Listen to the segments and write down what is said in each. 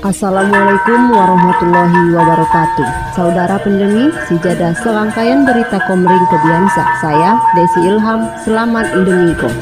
Assalamualaikum warahmatullahi wabarakatuh. Saudara pendengi, sijada serangkaian berita komering kebiasa Saya, Desi Ilham, selamat indengiko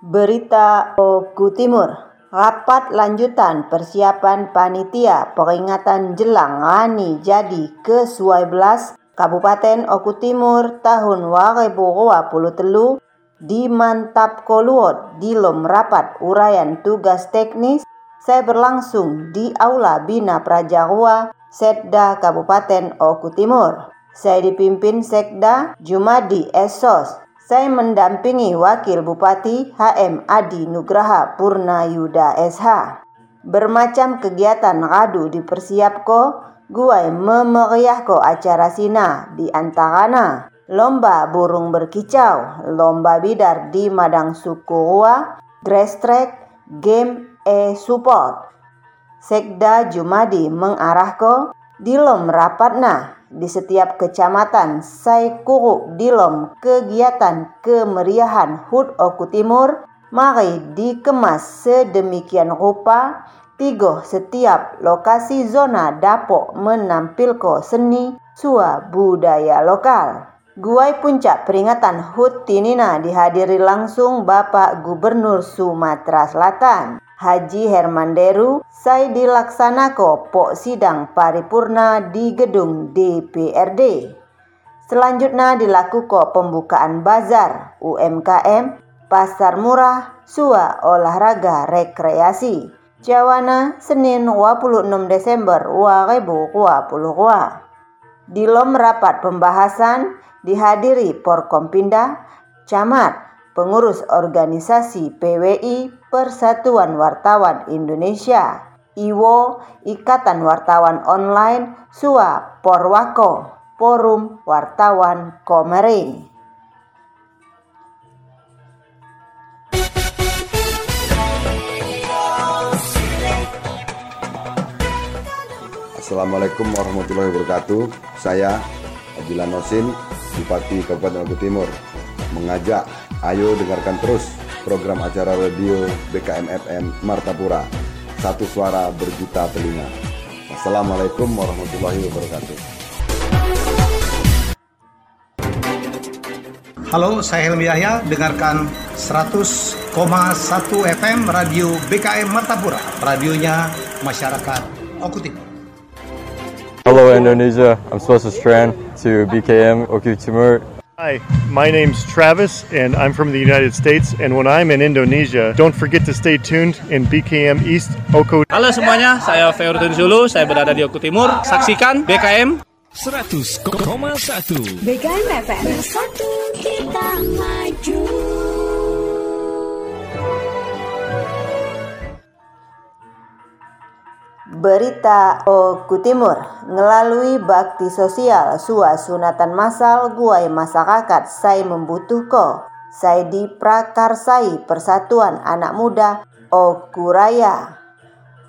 Berita Oku Timur Rapat lanjutan persiapan panitia peringatan jelang Ngani jadi ke-12 Kabupaten Oku Timur tahun 2023 di Mantap Koluot di lom rapat urayan tugas teknis saya berlangsung di Aula Bina Prajarwa Setda Kabupaten Oku Timur. Saya dipimpin Sekda Jumadi Esos saya mendampingi Wakil Bupati HM Adi Nugraha Purna Yuda SH. Bermacam kegiatan ngadu dipersiapko, guai memeriahko acara sina di antarana lomba burung berkicau, lomba bidar di Madang Sukurua, grass track, game e-support. Sekda Jumadi mengarahko dilom rapatna di setiap kecamatan saya kuruk dilom kegiatan kemeriahan HUT Oku Timur mari dikemas sedemikian rupa tiga setiap lokasi zona dapok menampilkan seni sua budaya lokal. Guai puncak peringatan HUT Tinina dihadiri langsung Bapak Gubernur Sumatera Selatan. Haji Herman Deru saya dilaksanako pok sidang paripurna di gedung DPRD. Selanjutnya dilakukan pembukaan bazar UMKM Pasar Murah Sua Olahraga Rekreasi Jawana Senin 26 Desember 2022. Di lom rapat pembahasan dihadiri Porkompinda, Camat, pengurus organisasi PWI Persatuan Wartawan Indonesia, IWO Ikatan Wartawan Online, SUA Porwako, Forum Wartawan Komering. Assalamualaikum warahmatullahi wabarakatuh. Saya Abdillah Nosin, Bupati Kabupaten Oku Timur, mengajak Ayo dengarkan terus program acara radio BKM FM Martapura. Satu suara berjuta telinga. Assalamualaikum warahmatullahi wabarakatuh. Halo, saya Helmi Yahya. Dengarkan 100,1 FM Radio BKM Martapura. Radionya masyarakat Oku Timur. Hello Indonesia, I'm Swasa Strand to BKM Oku Timur. Hi, my name's Travis and I'm from the United States and when I'm in Indonesia, don't forget to stay tuned in BKM East Oko. Halo semuanya, saya Feurdun Zulu, saya berada di Oko Timur. Saksikan BKM 100,1 BKM FM 103. Berita Oku Timur. Melalui bakti sosial sua sunatan masal guai masyarakat saya membutuhko saya diprakarsai persatuan anak muda Oku Raya.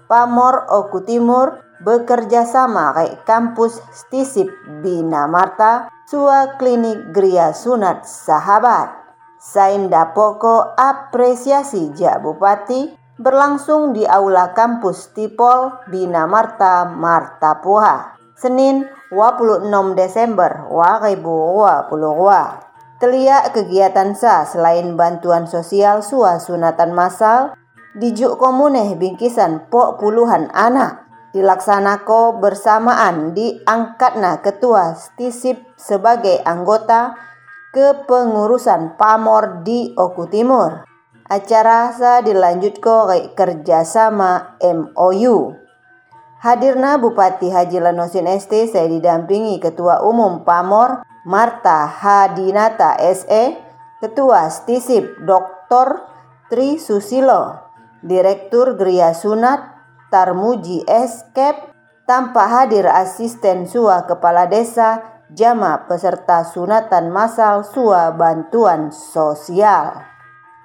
Pamor Oku Timur bekerja sama kayak kampus Stisip Bina Marta sua klinik Gria Sunat Sahabat. Sainda Poko apresiasi Jak Bupati berlangsung di Aula Kampus Tipol Bina Marta Martapura, Senin 26 Desember 2022. Telia kegiatan sa selain bantuan sosial sua sunatan masal, dijuk komuneh bingkisan pok puluhan anak Dilaksanako bersamaan diangkatna ketua Stisip sebagai anggota kepengurusan Pamor di Oku Timur. Acara sa dilanjutko kerjasama MOU. Hadirna Bupati Haji Lanosin ST saya didampingi Ketua Umum Pamor Marta Hadinata SE, Ketua Stisip Dr. Tri Susilo, Direktur Gria Sunat Tarmuji Eskep, tanpa hadir asisten SUA Kepala Desa Jama peserta sunatan masal SUA Bantuan Sosial.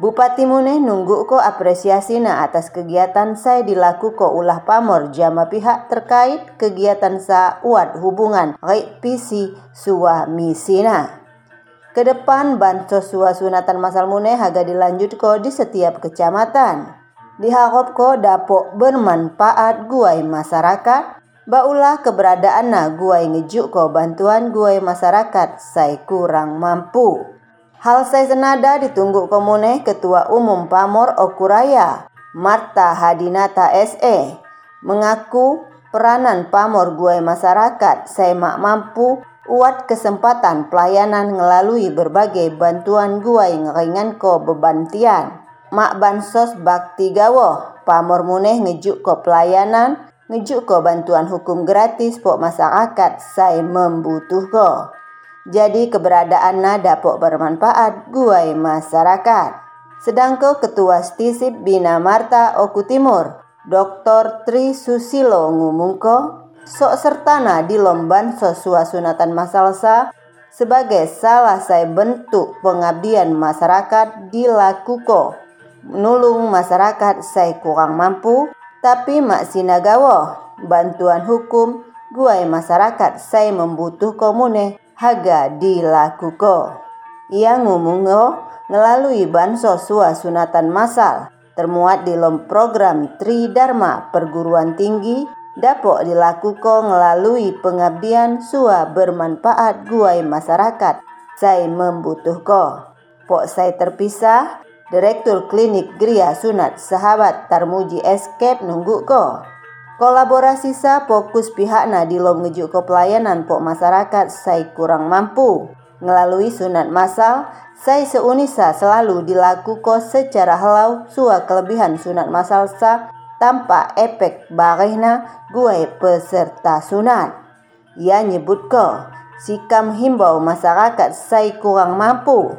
Bupati Muneh nunggu ko apresiasi na atas kegiatan saya dilaku ko ulah pamor jama pihak terkait kegiatan sa uat hubungan rei pisi suamisina. Ke depan bansos suah sunatan masal Muneh haga dilanjut ko di setiap kecamatan. Diharap ko dapok bermanfaat guai masyarakat Baulah keberadaan na guai ngejuk ko bantuan guai masyarakat saya kurang mampu. Hal saya senada ditunggu komune Ketua Umum Pamor Okuraya, Marta Hadinata SE, mengaku peranan Pamor gue masyarakat saya mak mampu uat kesempatan pelayanan melalui berbagai bantuan gue ngeringan ko bebantian. Mak bansos bakti gawo, Pamor muneh ngejuk ko pelayanan, ngejuk ko bantuan hukum gratis pok masyarakat saya membutuh ko. Jadi keberadaan nada pok bermanfaat guai masyarakat. Sedangko Ketua Stisip Bina Marta Oku Timur, Dr. Tri Susilo ngumungko, sok sertana di lomban sosua sunatan masalsa sebagai salah saya bentuk pengabdian masyarakat dilakuko. Nulung masyarakat saya kurang mampu, tapi mak sinagawo bantuan hukum guai masyarakat saya membutuh komune haga dilakuko. Ia ngumungo melalui bansos sunatan masal termuat di lom program Tri Dharma perguruan tinggi dapok dilakukan melalui pengabdian sua bermanfaat guai masyarakat saya membutuhko. Pok saya terpisah, Direktur Klinik Gria Sunat Sahabat Tarmuji Escape nunggu ko. Kolaborasi sa fokus pihakna di lom ngejuk ke pelayanan pok masyarakat saya kurang mampu. Melalui sunat masal, saya seunisa selalu dilakukan secara halau sua kelebihan sunat masal sa tanpa efek barehna gue peserta sunat. Ia nyebut ko, sikam himbau masyarakat saya kurang mampu.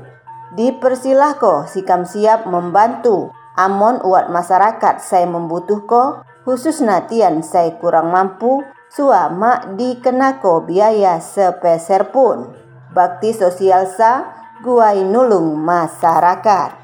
Dipersilah ko sikam siap membantu amon uat masyarakat saya membutuh ko khusus natian saya kurang mampu, sua mak dikenako biaya sepeser pun. Bakti sosial sa, guai nulung masyarakat.